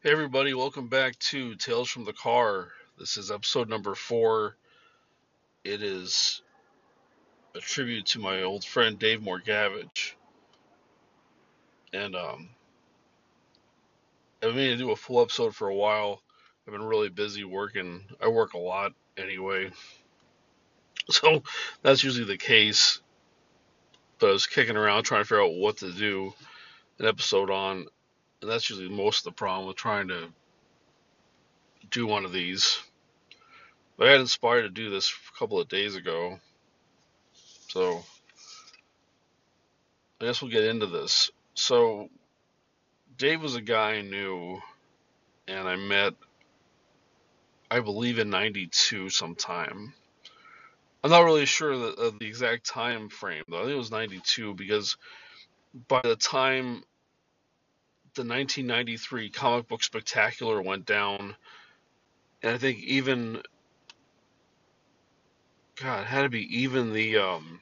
Hey everybody, welcome back to Tales from the Car. This is episode number four. It is a tribute to my old friend Dave Morgavage. And um I've been to do a full episode for a while. I've been really busy working. I work a lot anyway. So that's usually the case. But I was kicking around trying to figure out what to do an episode on. And that's usually most of the problem with trying to do one of these. But I got inspired to do this a couple of days ago. So I guess we'll get into this. So Dave was a guy I knew and I met I believe in 92 sometime. I'm not really sure of the exact time frame though. I think it was 92 because by the time the 1993 comic book spectacular went down and I think even God, had to be even the um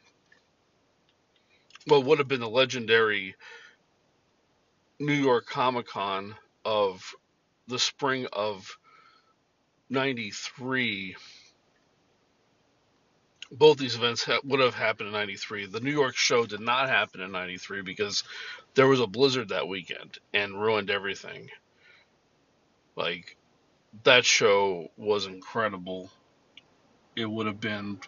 well would have been the legendary New York Comic Con of the spring of 93 both these events ha- would have happened in 93 the new york show did not happen in 93 because there was a blizzard that weekend and ruined everything. Like that show was incredible. It would have been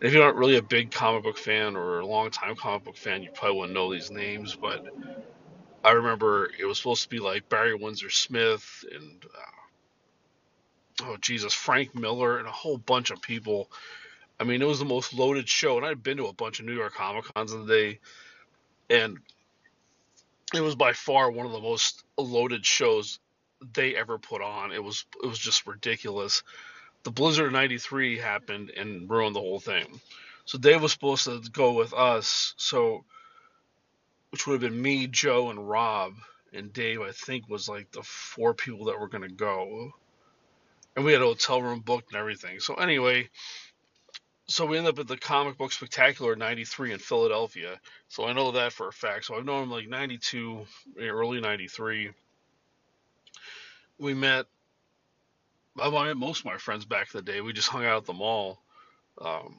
if you're not really a big comic book fan or a long time comic book fan you probably wouldn't know these names but i remember it was supposed to be like barry windsor smith and uh, oh jesus frank miller and a whole bunch of people I mean, it was the most loaded show, and I'd been to a bunch of New York Comic Cons in the day, and it was by far one of the most loaded shows they ever put on. It was it was just ridiculous. The Blizzard of '93 happened and ruined the whole thing. So Dave was supposed to go with us, so which would have been me, Joe, and Rob, and Dave. I think was like the four people that were gonna go, and we had a hotel room booked and everything. So anyway so we ended up at the comic book spectacular 93 in philadelphia. So i know that for a fact. So i've known him like 92 early 93 we met i met most of my friends back in the day. We just hung out at the mall. Um,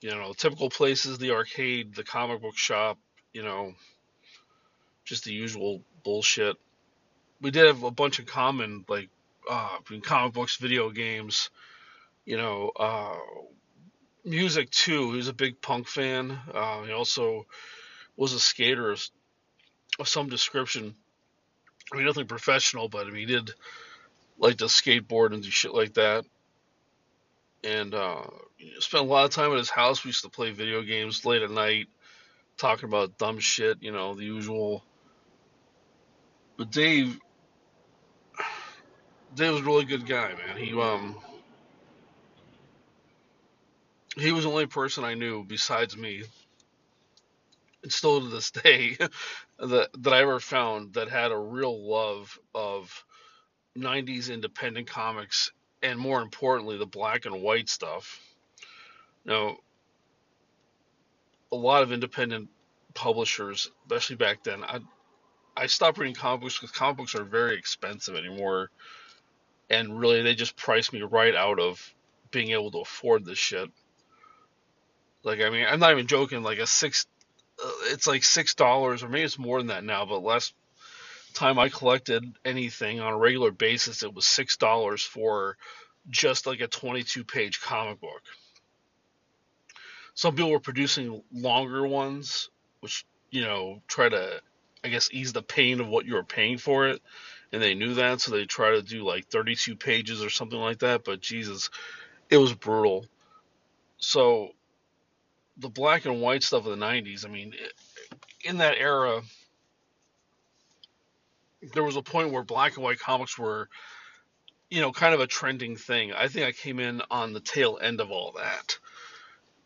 you know typical places the arcade the comic book shop you know just the usual bullshit. We did have a bunch in common like uh, between comic books video games you know uh, music too. He was a big punk fan. Uh, he also was a skater of, of, some description. I mean, nothing professional, but I mean, he did like to skateboard and do shit like that. And uh, spent a lot of time at his house. We used to play video games late at night, talking about dumb shit, you know, the usual. But Dave, Dave was a really good guy, man. He um he was the only person I knew besides me, and still to this day, that that I ever found that had a real love of '90s independent comics, and more importantly, the black and white stuff. Now, a lot of independent publishers, especially back then, I I stopped reading comic books because comic books are very expensive anymore, and really they just price me right out of being able to afford this shit. Like, I mean, I'm not even joking. Like a six, uh, it's like six dollars, or maybe it's more than that now. But last time I collected anything on a regular basis, it was six dollars for just like a 22 page comic book. Some people were producing longer ones, which you know try to, I guess, ease the pain of what you were paying for it, and they knew that, so they try to do like 32 pages or something like that. But Jesus, it was brutal. So the black and white stuff of the 90s, I mean, in that era, there was a point where black and white comics were, you know, kind of a trending thing. I think I came in on the tail end of all that.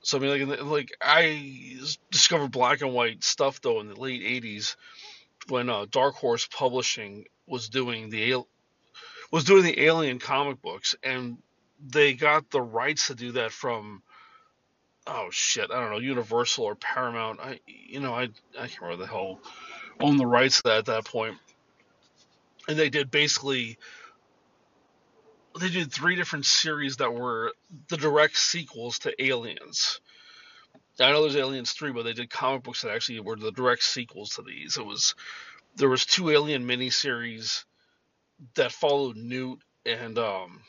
So I mean, like, like I discovered black and white stuff though in the late '80s when uh, Dark Horse Publishing was doing the was doing the Alien comic books, and they got the rights to do that from oh shit, I don't know, Universal or Paramount. I you know I I can't remember the hell owned the rights to that at that point. and they did basically they did three different series that were the direct sequels to Aliens. I know there's Aliens three, but they did comic books that actually were the direct sequels to these. It was there was two Alien miniseries that followed Newt and um,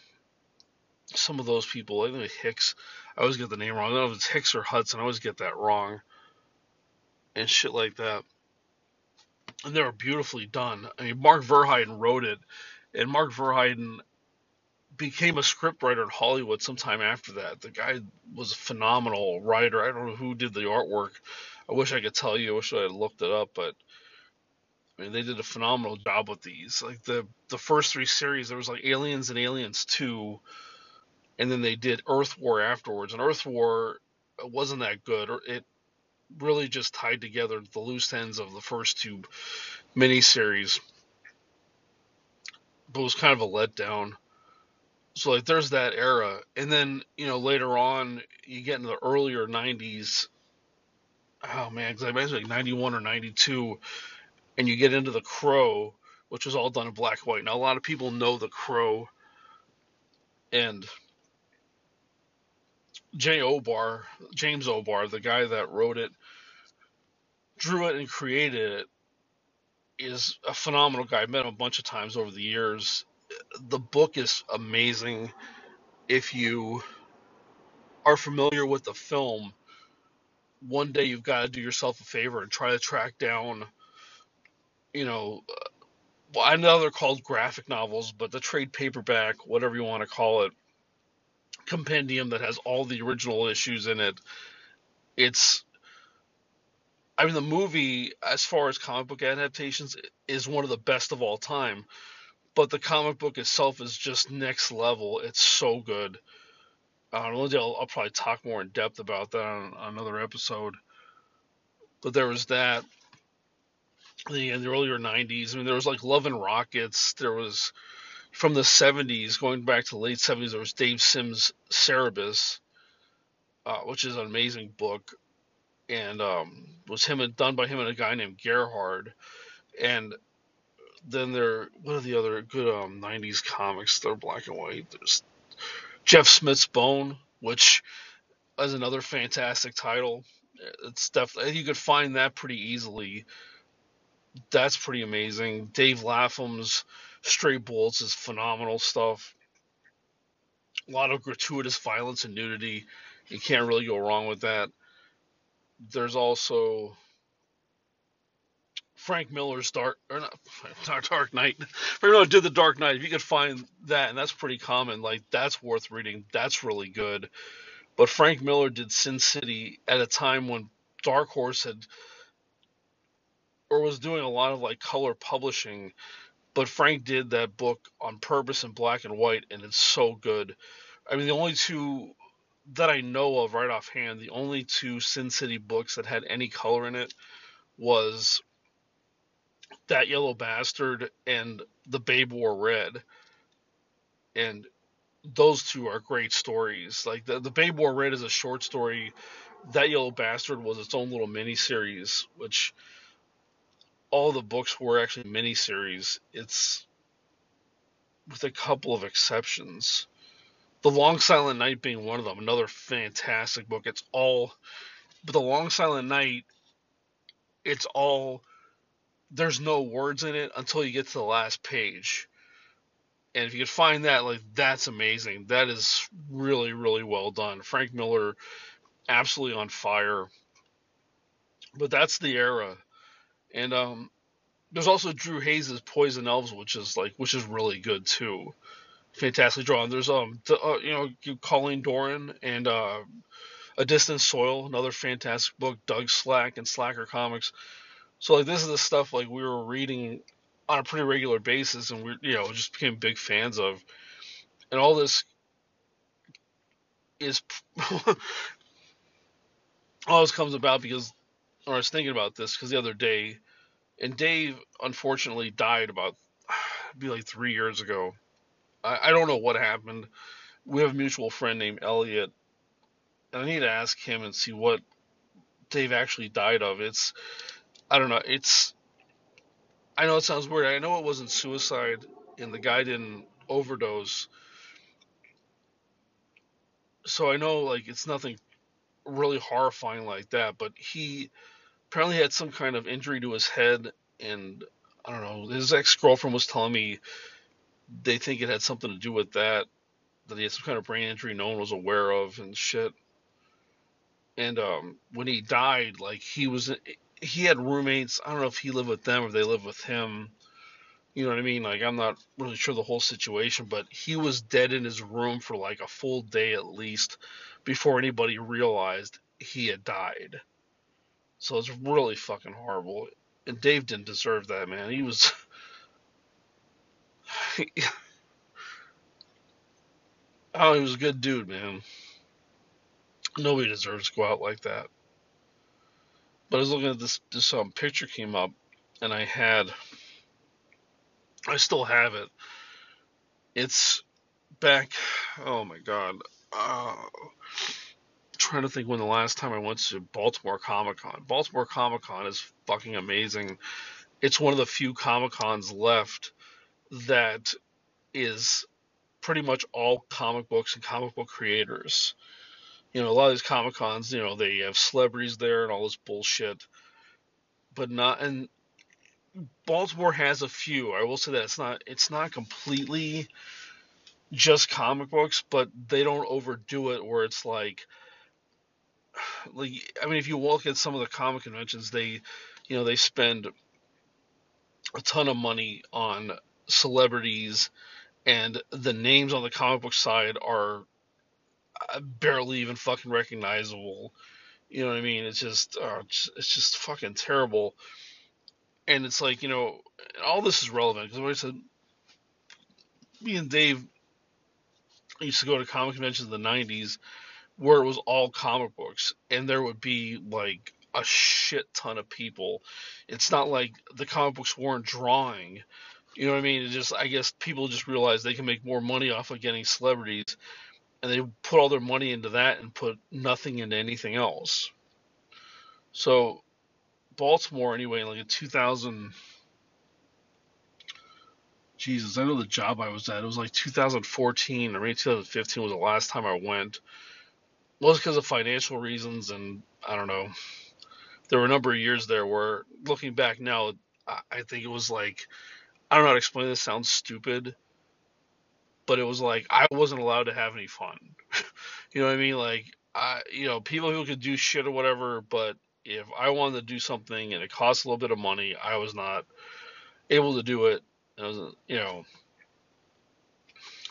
some of those people. I think Hicks. I always get the name wrong. I don't know if it's Hicks or Hudson. I always get that wrong. And shit like that. And they were beautifully done. I mean, Mark Verheiden wrote it, and Mark Verheiden became a scriptwriter in Hollywood sometime after that. The guy was a phenomenal writer. I don't know who did the artwork. I wish I could tell you. I wish I had looked it up, but I mean, they did a phenomenal job with these. Like the the first three series, there was like Aliens and Aliens Two, and then they did Earth War afterwards. And Earth War wasn't that good. It really just tied together the loose ends of the first two miniseries, but was kind of a letdown. So like, there's that era, and then you know later on you get into the earlier '90s. Oh man, because I imagine like '91 or '92 and you get into the Crow, which was all done in black and white. Now a lot of people know the Crow, and Jay O'Barr, James O'Barr, the guy that wrote it, drew it and created it, is a phenomenal guy. I've met him a bunch of times over the years. The book is amazing. If you are familiar with the film, one day you've got to do yourself a favor and try to track down you know, uh, well, I know they're called graphic novels, but the trade paperback, whatever you want to call it, compendium that has all the original issues in it. It's, I mean, the movie, as far as comic book adaptations, is one of the best of all time. But the comic book itself is just next level. It's so good. Uh, I'll, I'll probably talk more in depth about that on, on another episode. But there was that the in the earlier 90s. I mean, there was like Love and Rockets. There was from the 70s, going back to the late 70s. There was Dave Sims' Cerebus, uh, which is an amazing book, and um, was him and done by him and a guy named Gerhard. And then there, what are the other good um, 90s comics? They're black and white. There's Jeff Smith's Bone, which is another fantastic title. It's definitely you could find that pretty easily that's pretty amazing. Dave Lapham's Stray Bullets is phenomenal stuff. A lot of gratuitous violence and nudity. You can't really go wrong with that. There's also Frank Miller's Dark or not Dark Knight. Frank Miller did the Dark Knight. If you could find that, and that's pretty common, like that's worth reading. That's really good. But Frank Miller did Sin City at a time when Dark Horse had or was doing a lot of like color publishing, but Frank did that book on purpose in black and white, and it's so good. I mean, the only two that I know of right offhand, the only two Sin City books that had any color in it was that Yellow Bastard and The Babe Wore Red. And those two are great stories. Like the, the Babe Wore Red is a short story. That Yellow Bastard was its own little mini series, which all the books were actually miniseries. It's with a couple of exceptions. The Long Silent Night being one of them, another fantastic book. It's all, but The Long Silent Night, it's all, there's no words in it until you get to the last page. And if you could find that, like, that's amazing. That is really, really well done. Frank Miller, absolutely on fire. But that's the era and um, there's also Drew Hayes's Poison Elves, which is like which is really good too. Fantastic drawn. There's um uh, you know Colleen Doran and uh, A Distant Soil, another fantastic book. Doug Slack and Slacker Comics. So like this is the stuff like we were reading on a pretty regular basis, and we you know just became big fans of. And all this is all this comes about because or I was thinking about this because the other day and Dave unfortunately died about be like three years ago. I, I don't know what happened. We have a mutual friend named Elliot, and I need to ask him and see what Dave actually died of. It's I don't know. It's I know it sounds weird. I know it wasn't suicide and the guy didn't overdose. So I know like it's nothing really horrifying like that, but he apparently had some kind of injury to his head and I don't know. His ex-girlfriend was telling me they think it had something to do with that that he had some kind of brain injury no one was aware of and shit. And um, when he died, like he was, he had roommates. I don't know if he lived with them or they lived with him. You know what I mean? Like I'm not really sure the whole situation, but he was dead in his room for like a full day at least before anybody realized he had died. So it's really fucking horrible. And Dave didn't deserve that, man. He was. oh, he was a good dude, man. Nobody deserves to go out like that. But I was looking at this this um, picture came up, and I had, I still have it. It's back. Oh my god. Uh, trying to think when the last time I went to Baltimore Comic Con. Baltimore Comic Con is fucking amazing. It's one of the few Comic Cons left that is pretty much all comic books and comic book creators you know, a lot of these comic cons, you know, they have celebrities there and all this bullshit, but not. And Baltimore has a few. I will say that it's not it's not completely just comic books, but they don't overdo it where it's like like I mean if you look at some of the comic conventions they you know they spend a ton of money on celebrities and the names on the comic book side are barely even fucking recognizable. You know what I mean? It's just, uh, it's, it's just fucking terrible. And it's like, you know, all this is relevant because like I said, me and Dave used to go to comic conventions in the 90s where it was all comic books and there would be like a shit ton of people. It's not like the comic books weren't drawing. You know what I mean? It just I guess people just realized they can make more money off of getting celebrities and they put all their money into that and put nothing into anything else. So Baltimore anyway, like in 2000 Jesus, I know the job I was at. It was like 2014 or maybe 2015 was the last time I went. Was because of financial reasons, and I don't know. There were a number of years there where, looking back now, I think it was like I don't know how to explain this. Sounds stupid, but it was like I wasn't allowed to have any fun. you know what I mean? Like I, you know, people who could do shit or whatever, but if I wanted to do something and it cost a little bit of money, I was not able to do it. It was, you know.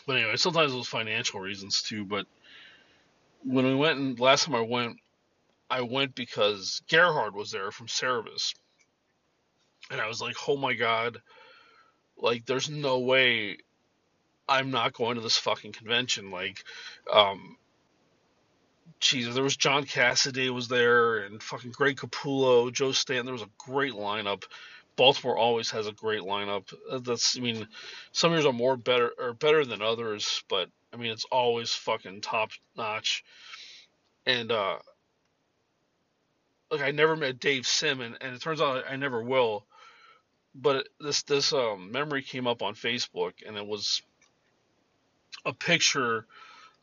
But anyway, sometimes it was financial reasons too. But when we went and last time I went, I went because Gerhard was there from Cerebus, and I was like, oh my god, like there's no way I'm not going to this fucking convention. Like, um, Jesus, there was John Cassaday was there, and fucking Greg Capullo, Joe Stanton. There was a great lineup. Baltimore always has a great lineup. That's, I mean, some years are more better or better than others, but I mean, it's always fucking top notch. And uh, like I never met Dave Sim, and, and it turns out I never will. But this this um, memory came up on Facebook, and it was a picture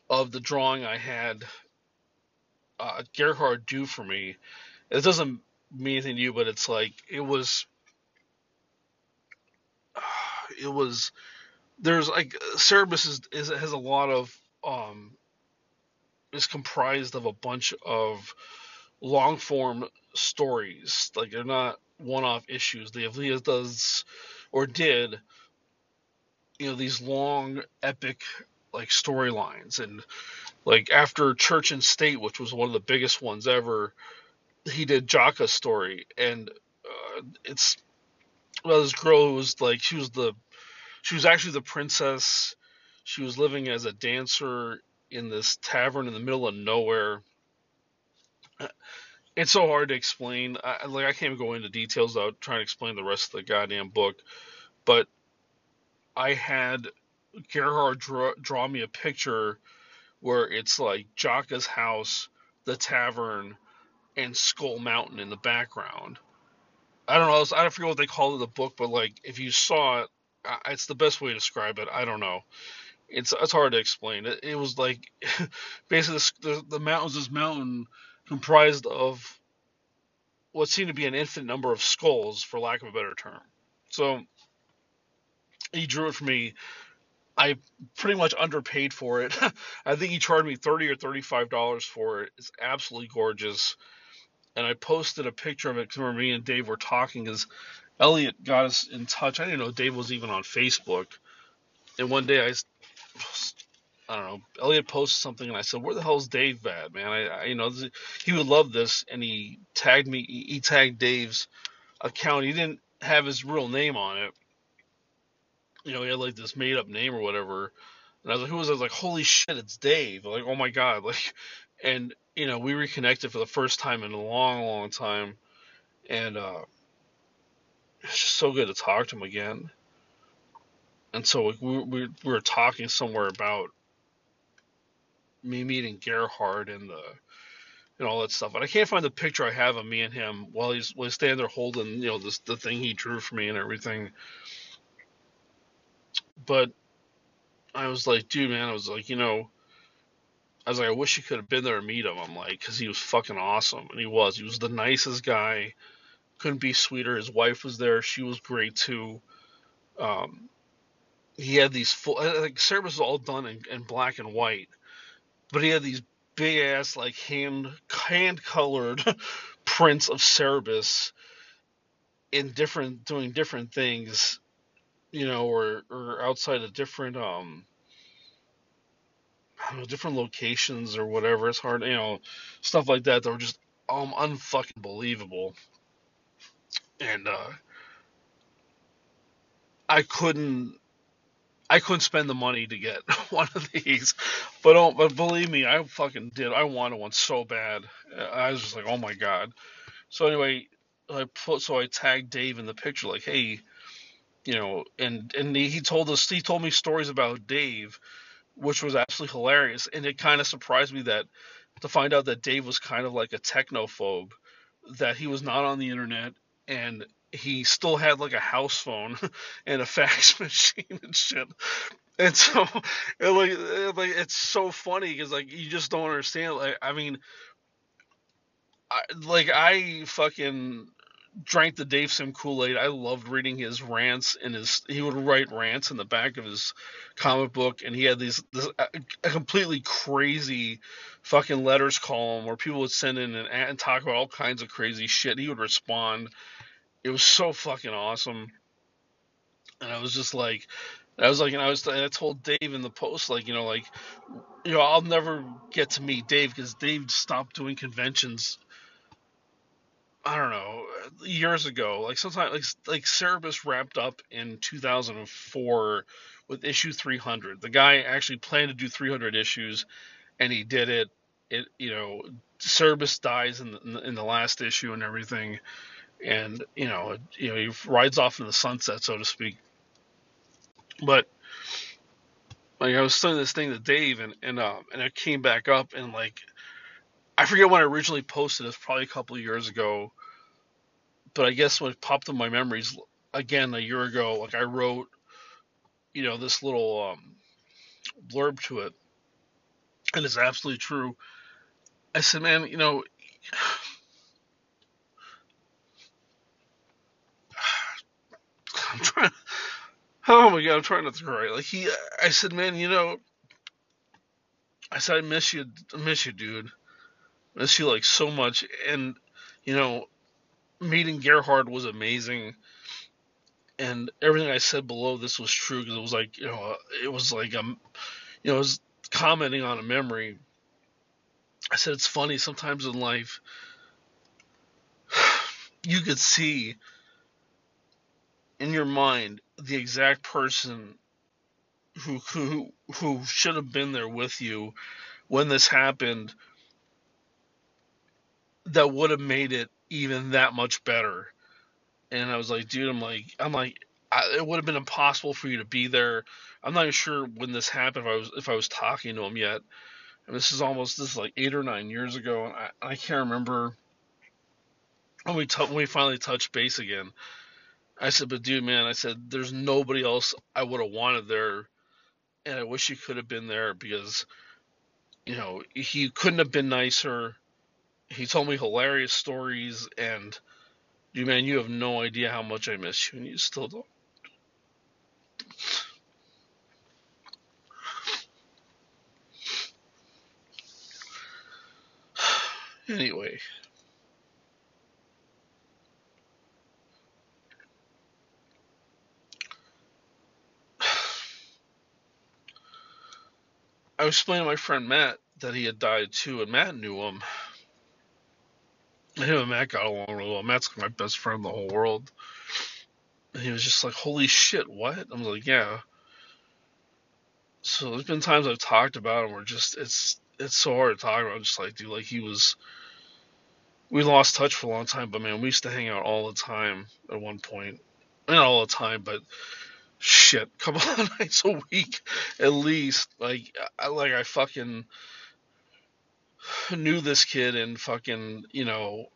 of the drawing I had uh, Gerhard do for me. It doesn't mean anything to you, but it's like it was. It was. There's like Cerebus is, is has a lot of um. Is comprised of a bunch of long form stories. Like they're not one off issues. They have Leah does or did you know these long epic like storylines and like after Church and State, which was one of the biggest ones ever, he did Jaka's story, and uh, it's well, this girl who was like she was the she was actually the princess. She was living as a dancer in this tavern in the middle of nowhere. It's so hard to explain. I, like I can't go into details without trying to explain the rest of the goddamn book. But I had Gerhard draw, draw me a picture where it's like Jaka's house, the tavern, and Skull Mountain in the background. I don't know. I don't forget what they call it the book, but like if you saw it, it's the best way to describe it. I don't know. It's it's hard to explain. It, it was like basically the, the mountains. This mountain comprised of what seemed to be an infinite number of skulls, for lack of a better term. So he drew it for me. I pretty much underpaid for it. I think he charged me thirty or thirty-five dollars for it. It's absolutely gorgeous. And I posted a picture of it because me and Dave were talking because Elliot got us in touch. I didn't know Dave was even on Facebook. And one day I, I don't know, Elliot posted something and I said, "Where the hell's Dave at, man? I, I you know, he would love this." And he tagged me. He tagged Dave's account. He didn't have his real name on it you know, he had like this made up name or whatever. And I was like, who was I was like, holy shit, it's Dave. Like, oh my god, like, and you know, we reconnected for the first time in a long, long time, and uh, it's just so good to talk to him again. And so we, we, we were talking somewhere about me meeting Gerhard and the and all that stuff. And I can't find the picture I have of me and him while he's while he's standing there holding you know this the thing he drew for me and everything but I was like, dude, man, I was like, you know, I was like, I wish you could have been there to meet him. I'm like, because he was fucking awesome, and he was. He was the nicest guy. Couldn't be sweeter. His wife was there. She was great too. Um, he had these full uh, like service all done in, in black and white, but he had these big ass like hand hand colored prints of Cerebus in different doing different things you know, or or outside of different um know, different locations or whatever. It's hard, you know, stuff like that that were just um unfucking believable. And uh I couldn't I couldn't spend the money to get one of these, but oh, but believe me, I fucking did. I wanted one so bad. I was just like, oh my god. So anyway, I put so I tagged Dave in the picture, like, hey, you know, and and he told us he told me stories about Dave, which was absolutely hilarious, and it kind of surprised me that to find out that Dave was kind of like a technophobe, that he was not on the internet and he still had like a house phone and a fax machine and shit. And so, it, like, it, like it's so funny because like you just don't understand. Like, I mean, I, like I fucking drank the Dave Sim Kool Aid. I loved reading his rants and his. He would write rants in the back of his comic book, and he had these this, a completely crazy fucking letters column where people would send in and, and talk about all kinds of crazy shit. He would respond. It was so fucking awesome, and I was just like. I was like, and I was, and I told Dave in the post, like, you know, like, you know, I'll never get to meet Dave because Dave stopped doing conventions I don't know, years ago. Like sometimes, like like Cerebus wrapped up in 2004 with issue 300. The guy actually planned to do 300 issues, and he did it. It you know, Cerebus dies in the, in the last issue and everything, and you know, you know, he rides off in the sunset, so to speak. But like I was saying this thing to Dave, and and uh, and it came back up, and like I forget when I originally posted this, probably a couple of years ago. But I guess what popped in my memories again a year ago, like I wrote, you know, this little um, blurb to it, and it's absolutely true. I said, man, you know, I'm trying. Oh my god, I'm trying not to cry. Like he, I said, man, you know, I said I miss you, I miss you, dude miss you like so much. And you know, meeting Gerhard was amazing. And everything I said below this was true because it was like you know, it was like um, you know, I was commenting on a memory. I said it's funny sometimes in life you could see in your mind the exact person who who who should have been there with you when this happened that would have made it even that much better. And I was like, dude, I'm like, I'm like, I, it would have been impossible for you to be there. I'm not even sure when this happened. If I was if I was talking to him yet. And this is almost this is like eight or nine years ago, and I, I can't remember when we t- we finally touched base again. I said, but dude, man, I said, there's nobody else I would have wanted there, and I wish you could have been there because, you know, he couldn't have been nicer. He told me hilarious stories, and, you man, you have no idea how much I miss you, and you still don't. Anyway, I was explaining to my friend Matt that he had died too, and Matt knew him. Him and Matt got along really well. Matt's my best friend in the whole world. And he was just like, "Holy shit, what?" I was like, "Yeah." So there's been times I've talked about him where just it's it's so hard to talk about. I'm just like, dude, like he was. We lost touch for a long time, but man, we used to hang out all the time at one point. Not all the time, but shit, couple of nights a week at least. Like, I like I fucking knew this kid and fucking you know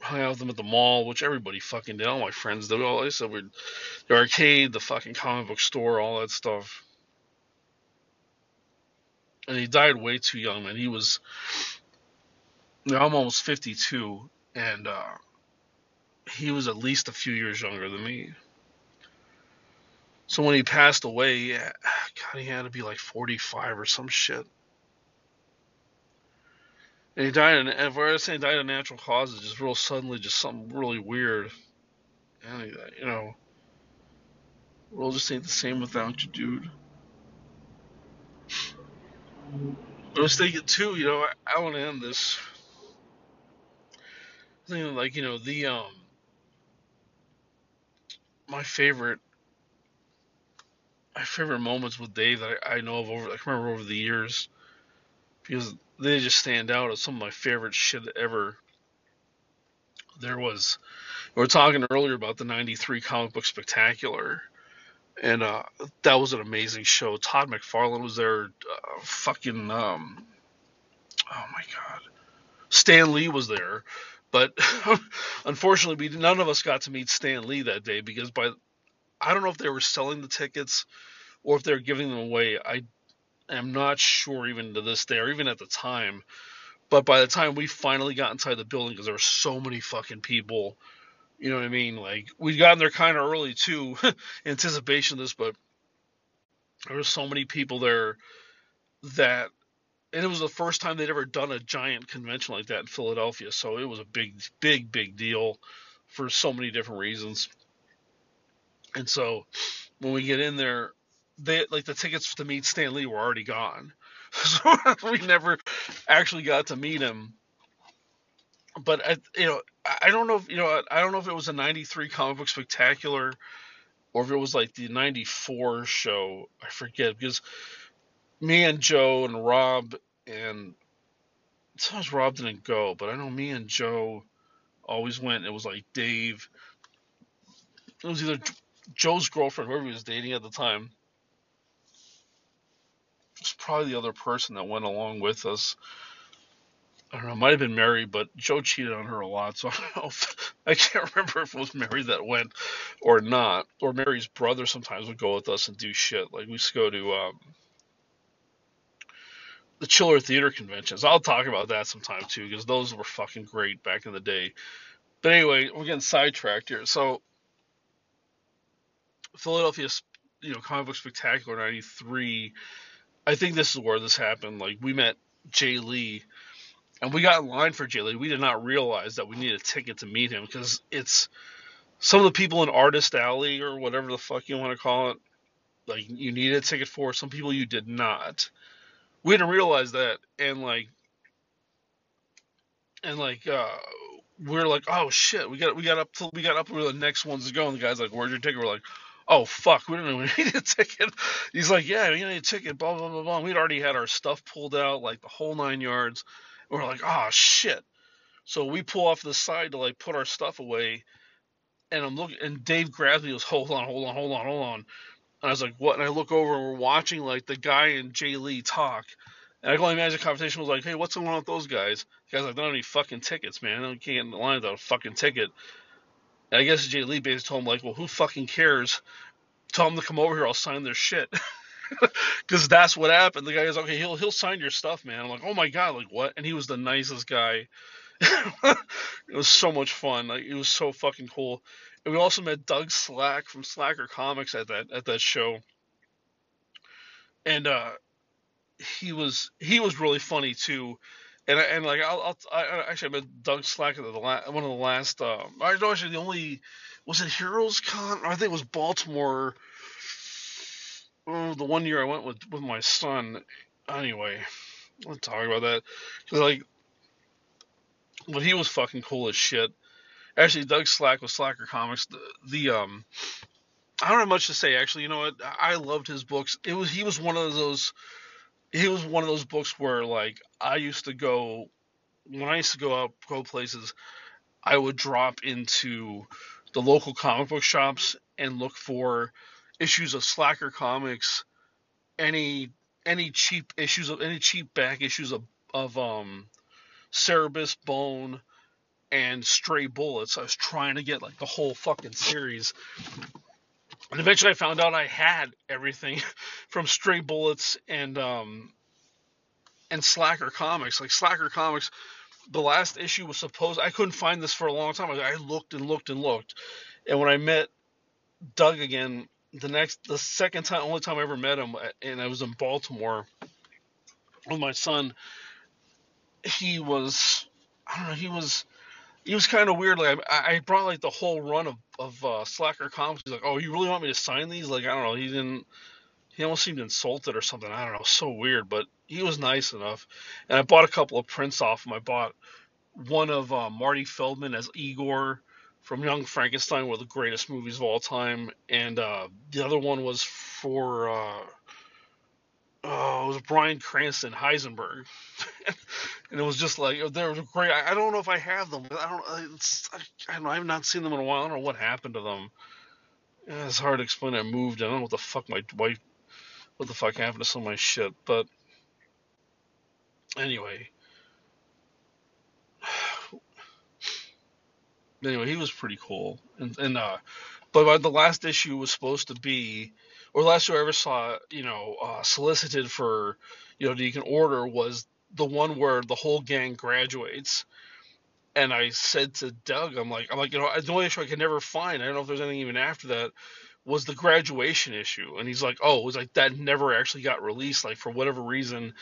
hung out with them at the mall, which everybody fucking did. All my friends did. All I said we the arcade, the fucking comic book store, all that stuff. And he died way too young, man. He was. You know, I'm almost 52, and uh, he was at least a few years younger than me. So when he passed away, God, he had to be like 45 or some shit. And he died, in, I was saying died of natural causes, just real suddenly, just something really weird. And, you know, world just ain't the same without you, dude. I was thinking too, you know, I, I want to end this. Thinking like, you know, the um, my favorite my favorite moments with Dave that I, I know of over I remember over the years because they just stand out as some of my favorite shit ever. There was we were talking earlier about the 93 comic book spectacular and uh, that was an amazing show. Todd McFarlane was there. Uh, fucking um, oh my god, Stan Lee was there, but unfortunately, we, none of us got to meet Stan Lee that day because by I don't know if they were selling the tickets or if they're giving them away. I am not sure even to this day or even at the time. But by the time we finally got inside the building, because there were so many fucking people, you know what I mean? Like we'd gotten there kind of early too, anticipation of this, but there were so many people there that, and it was the first time they'd ever done a giant convention like that in Philadelphia, so it was a big, big, big deal for so many different reasons. And so when we get in there, they like the tickets to meet Stan Lee were already gone, so we never actually got to meet him. But I, you know, I don't know if you know, I don't know if it was a '93 comic book spectacular or if it was like the '94 show. I forget because me and Joe and Rob and sometimes Rob didn't go, but I know me and Joe always went. It was like Dave. It was either Joe's girlfriend, whoever he was dating at the time, was probably the other person that went along with us. I don't know, might have been Mary, but Joe cheated on her a lot, so I don't know if, I can't remember if it was Mary that went or not. Or Mary's brother sometimes would go with us and do shit. Like we used to go to um, the Chiller Theater conventions. I'll talk about that sometime too, because those were fucking great back in the day. But anyway, we're getting sidetracked here. So Philadelphia, you know, comic book spectacular '93 I think this is where this happened. Like we met Jae Lee, and we got in line for Jae Lee. We did not realize that we needed a ticket to meet him because it's some of the people in Artist Alley or whatever the fuck you want to call it. Like you needed a ticket for. Some people you did not. We didn't realize that, and like, and like, uh, we're like, oh shit, we got we got up till we got up where the next ones to go, and the guy's like, where's your ticket? We're like, oh fuck, we didn't even need a ticket. He's like, yeah, we need a ticket, blah blah blah blah. We'd already had our stuff pulled out, like the whole nine yards. And we're like, oh shit. So we pull off the side to like put our stuff away, and I'm looking, and Dave grabs me, goes, hold on, hold on, hold on, hold on. And I was like, what? And I look over, and we're watching like the guy and Jae Lee talk, And I can only imagine the conversation was like, "Hey, what's going on with those guys?" The guy's like, "They don't have any fucking tickets, man. They can't get in the line without a fucking ticket." And I guess Jae Lee basically told him like, "Well, who fucking cares? Tell him to come over here. I'll sign their shit." Because that's what happened. The guy goes, "Okay, he'll he'll sign your stuff, man." I'm like, "Oh my god, like what?" And he was the nicest guy. it was so much fun. Like it was so fucking cool. And we also met Doug Slack from Slacker Comics at that at that show. And uh, he was he was really funny too. And and like I'll, I'll I, actually I met Doug Slack at the la- one of the last. Um, I know actually the only was it Heroes Con I think it was Baltimore. Oh, the one year I went with with my son. Anyway, let's talk about that. Cause like, but he was fucking cool as shit. Actually, Doug Slack with Slacker Comics. The, the um, I don't have much to say. Actually, you know what? I loved his books. It was he was one of those. He was one of those books where like I used to go when I used to go out go places. I would drop into the local comic book shops and look for issues of Slacker Comics, any any cheap issues of any cheap back issues of of um Cerebus Bone and Stray Bullets. I was trying to get like the whole fucking series. And eventually I found out I had everything from Stray Bullets and um and Slacker Comics. Like Slacker Comics, the last issue was supposed I couldn't find this for a long time. I looked and looked and looked. And when I met Doug again, the next the second time only time I ever met him and I was in Baltimore with my son, he was I don't know, he was he was kind of weird. Like I, I brought like the whole run of of uh, Slacker comics. He's like, "Oh, you really want me to sign these?" Like I don't know. He didn't. He almost seemed insulted or something. I don't know. So weird, but he was nice enough. And I bought a couple of prints off him. I bought one of uh, Marty Feldman as Igor from Young Frankenstein, one of the greatest movies of all time, and uh, the other one was for. Uh, oh, it was Bryan Cranston Heisenberg, and it was just like they were great. I, I, don't know if I have them. I don't. I, I don't know. I've not seen them in a while. I don't know what happened to them. It's hard to explain. I moved. I don't know what the fuck my wife. What the fuck happened to some of my shit? But anyway. Anyway, he was pretty cool, and and uh, but the last issue was supposed to be or last issue I ever saw, you know, uh, solicited for, you know, that you can order was the one where the whole gang graduates. And I said to Doug, I'm like, I'm like, you know, the only issue I could never find, I don't know if there's anything even after that, was the graduation issue. And he's like, oh, it was like that never actually got released. Like for whatever reason,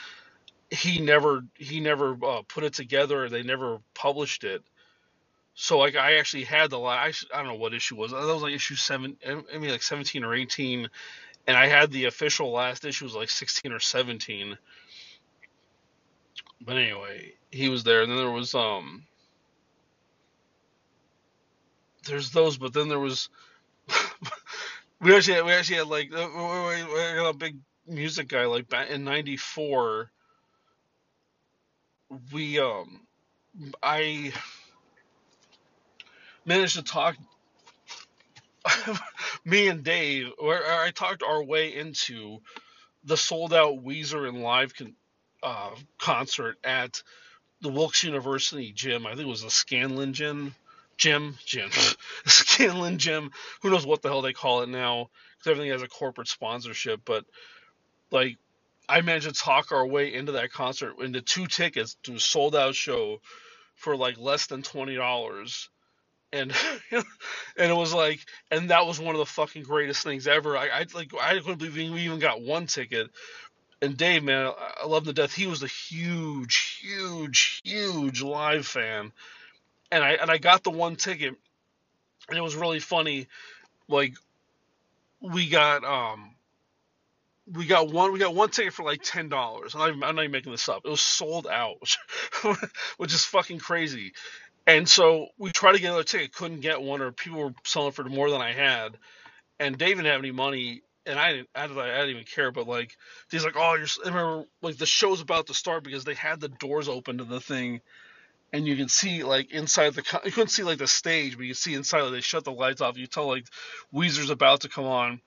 he never he never uh, put it together. They never published it. So like I actually had the last I don't know what issue was. That was like issue seven, I mean like seventeen or eighteen, and I had the official last issue was like sixteen or seventeen. But anyway, he was there, and then there was um, there's those, but then there was we actually had, we actually had like uh, we, a big music guy like back in '94. We um, I managed to talk me and Dave, where I talked our way into the sold out Weezer and live con, uh, concert at the Wilkes University gym. I think it was the Scanlon gym. Gym, gym, Scanlon gym. Who knows what the hell they call it now? Because everything has a corporate sponsorship. But like, I managed to talk our way into that concert into two tickets to a sold out show for like less than twenty dollars and and it was like and that was one of the fucking greatest things ever i, I like i couldn't believe we even got one ticket and dave man i love the death. He was a huge huge huge live fan. And i and i got the one ticket and it was really funny. Like we got um we got one we got one ticket for like ten dollars. I'm, I'm not even making this up. It was sold out which is fucking crazy. And so we tried to get another ticket, couldn't get one, or people were selling for more than I had. And Dave didn't have any money, and I didn't, I didn't, I didn't even care. But like, he's like, oh, you're. I remember like the show's about to start because they had the doors open to the thing, and you can see like inside the. You couldn't see like the stage, but you see inside. Like, they shut the lights off. You tell like Weezer's about to come on,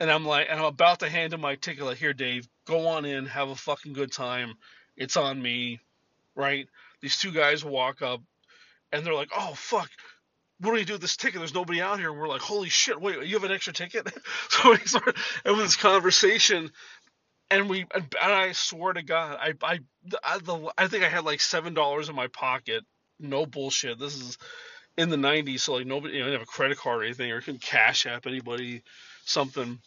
and I'm like, and I'm about to hand him my ticket. Like, here, Dave, go on in, have a fucking good time. It's on me, right? These two guys walk up, and they're like, oh fuck. What do we do with this ticket? There's nobody out here. And we're like, holy shit! Wait, you have an extra ticket? so we started having this conversation, and we, and I swear to God, I, I, I, the, I think I had like seven dollars in my pocket. No bullshit. This is in the '90s, so like nobody, you know, didn't have a credit card or anything, or can cash app anybody something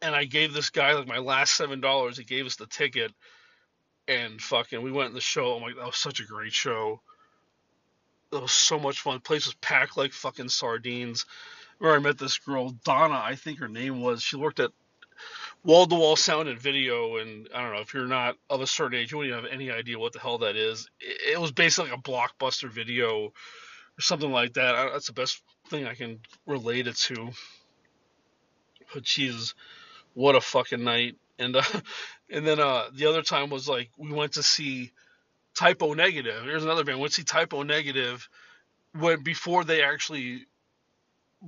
and I gave this guy like my last seven dollars. He gave us the ticket, and fucking we went in the show. I'm like, that was such a great show. It was so much fun. The place was packed like fucking sardines. Where I met this girl, Donna, I think her name was. She worked at Wall to Wall Sound and Video, and I don't know if you're not of a certain age, you wouldn't have any idea what the hell that is. It was basically like a blockbuster video or something like that. That's the best thing I can relate it to. But Jesus, what a fucking night. And uh, and then uh, the other time was like we went to see Type O Negative. Here's another band. To see Type Negative when before they actually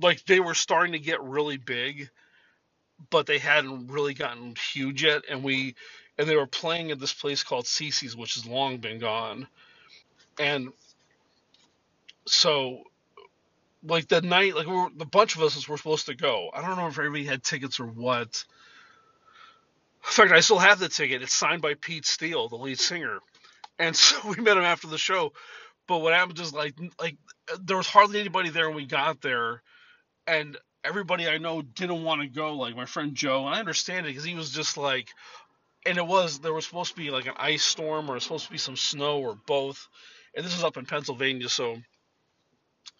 like they were starting to get really big, but they hadn't really gotten huge yet. And we and they were playing at this place called Cece's, which has long been gone. And so like the night like we were, the bunch of us were supposed to go. I don't know if everybody had tickets or what in fact, I still have the ticket. It's signed by Pete Steele, the lead singer. And so we met him after the show. But what happened is like like uh, there was hardly anybody there when we got there, and everybody I know didn't want to go. Like my friend Joe, and I understand it because he was just like, and it was there was supposed to be like an ice storm or supposed to be some snow or both, and this is up in Pennsylvania, so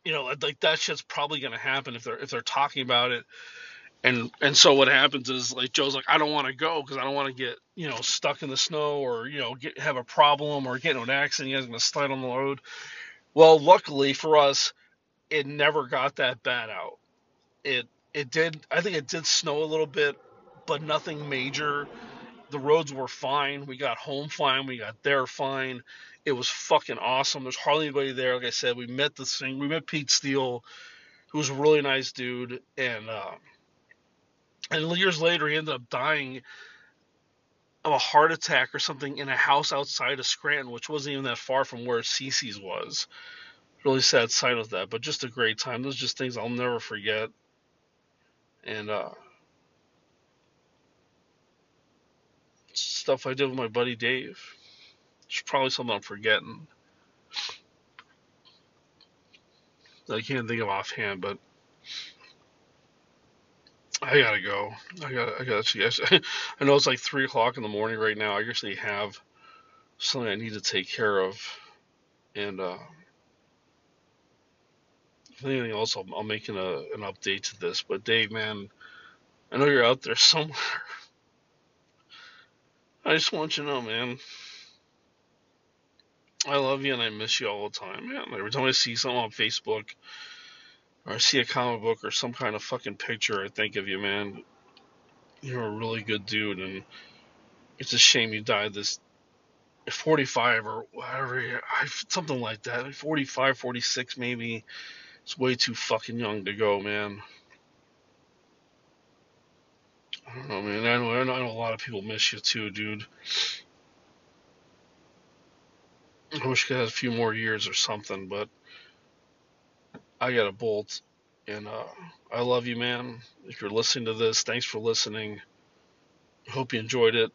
you know like that shit's probably gonna happen if they're if they're talking about it and and so what happens is like Joe's like I don't want to go because I don't want to get you know stuck in the snow or you know get have a problem or get in an accident. You guys gonna slide on the road. Well, luckily for us, it never got that bad out. It it did. I think it did snow a little bit, but nothing major. The roads were fine. We got home fine. We got there fine. It was fucking awesome. There's hardly anybody there. Like I said, we met the thing. We met Pete Steele, who was a really nice dude, and. Uh, and years later, he ended up dying of a heart attack or something in a house outside of Scranton, which wasn't even that far from where Cece's was. Really sad sight of that, but just a great time. Those just things I'll never forget. And uh, stuff I did with my buddy Dave. It's probably something I'm forgetting. I can't think of offhand, but I gotta go. I gotta. I gotta see. I know it's like three o'clock in the morning right now. I actually have something I need to take care of, and uh, if anything else, I'll, I'll make an, a, an update to this. But Dave, man, I know you're out there somewhere. I just want you to know, man. I love you and I miss you all the time, man. Every time I see something on Facebook or I see a comic book or some kind of fucking picture, I think of you, man. You're a really good dude, and it's a shame you died this 45 or whatever, something like that. 45, 46 maybe. It's way too fucking young to go, man. I don't know, man. I know, I know, I know a lot of people miss you too, dude. I wish I had a few more years or something, but I got a bolt, and uh, I love you, man. If you're listening to this, thanks for listening. Hope you enjoyed it.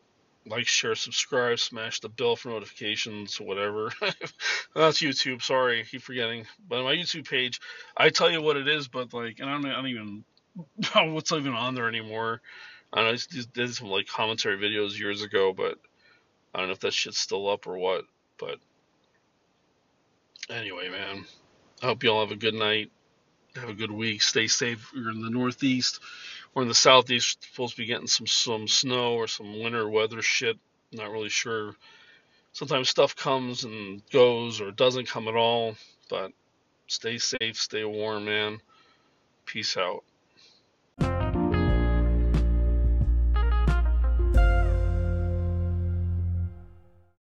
Like, share, subscribe, smash the bell for notifications, whatever. That's YouTube. Sorry, I keep forgetting. But my YouTube page, I tell you what it is, but like, and I don't, I don't even know what's even on there anymore. I know I did some like commentary videos years ago, but I don't know if that shit's still up or what. But anyway, man. I hope you all have a good night. Have a good week. Stay safe. You're in the Northeast. We're in the Southeast. Supposed to be getting some some snow or some winter weather shit. Not really sure. Sometimes stuff comes and goes or doesn't come at all. But stay safe. Stay warm, man. Peace out.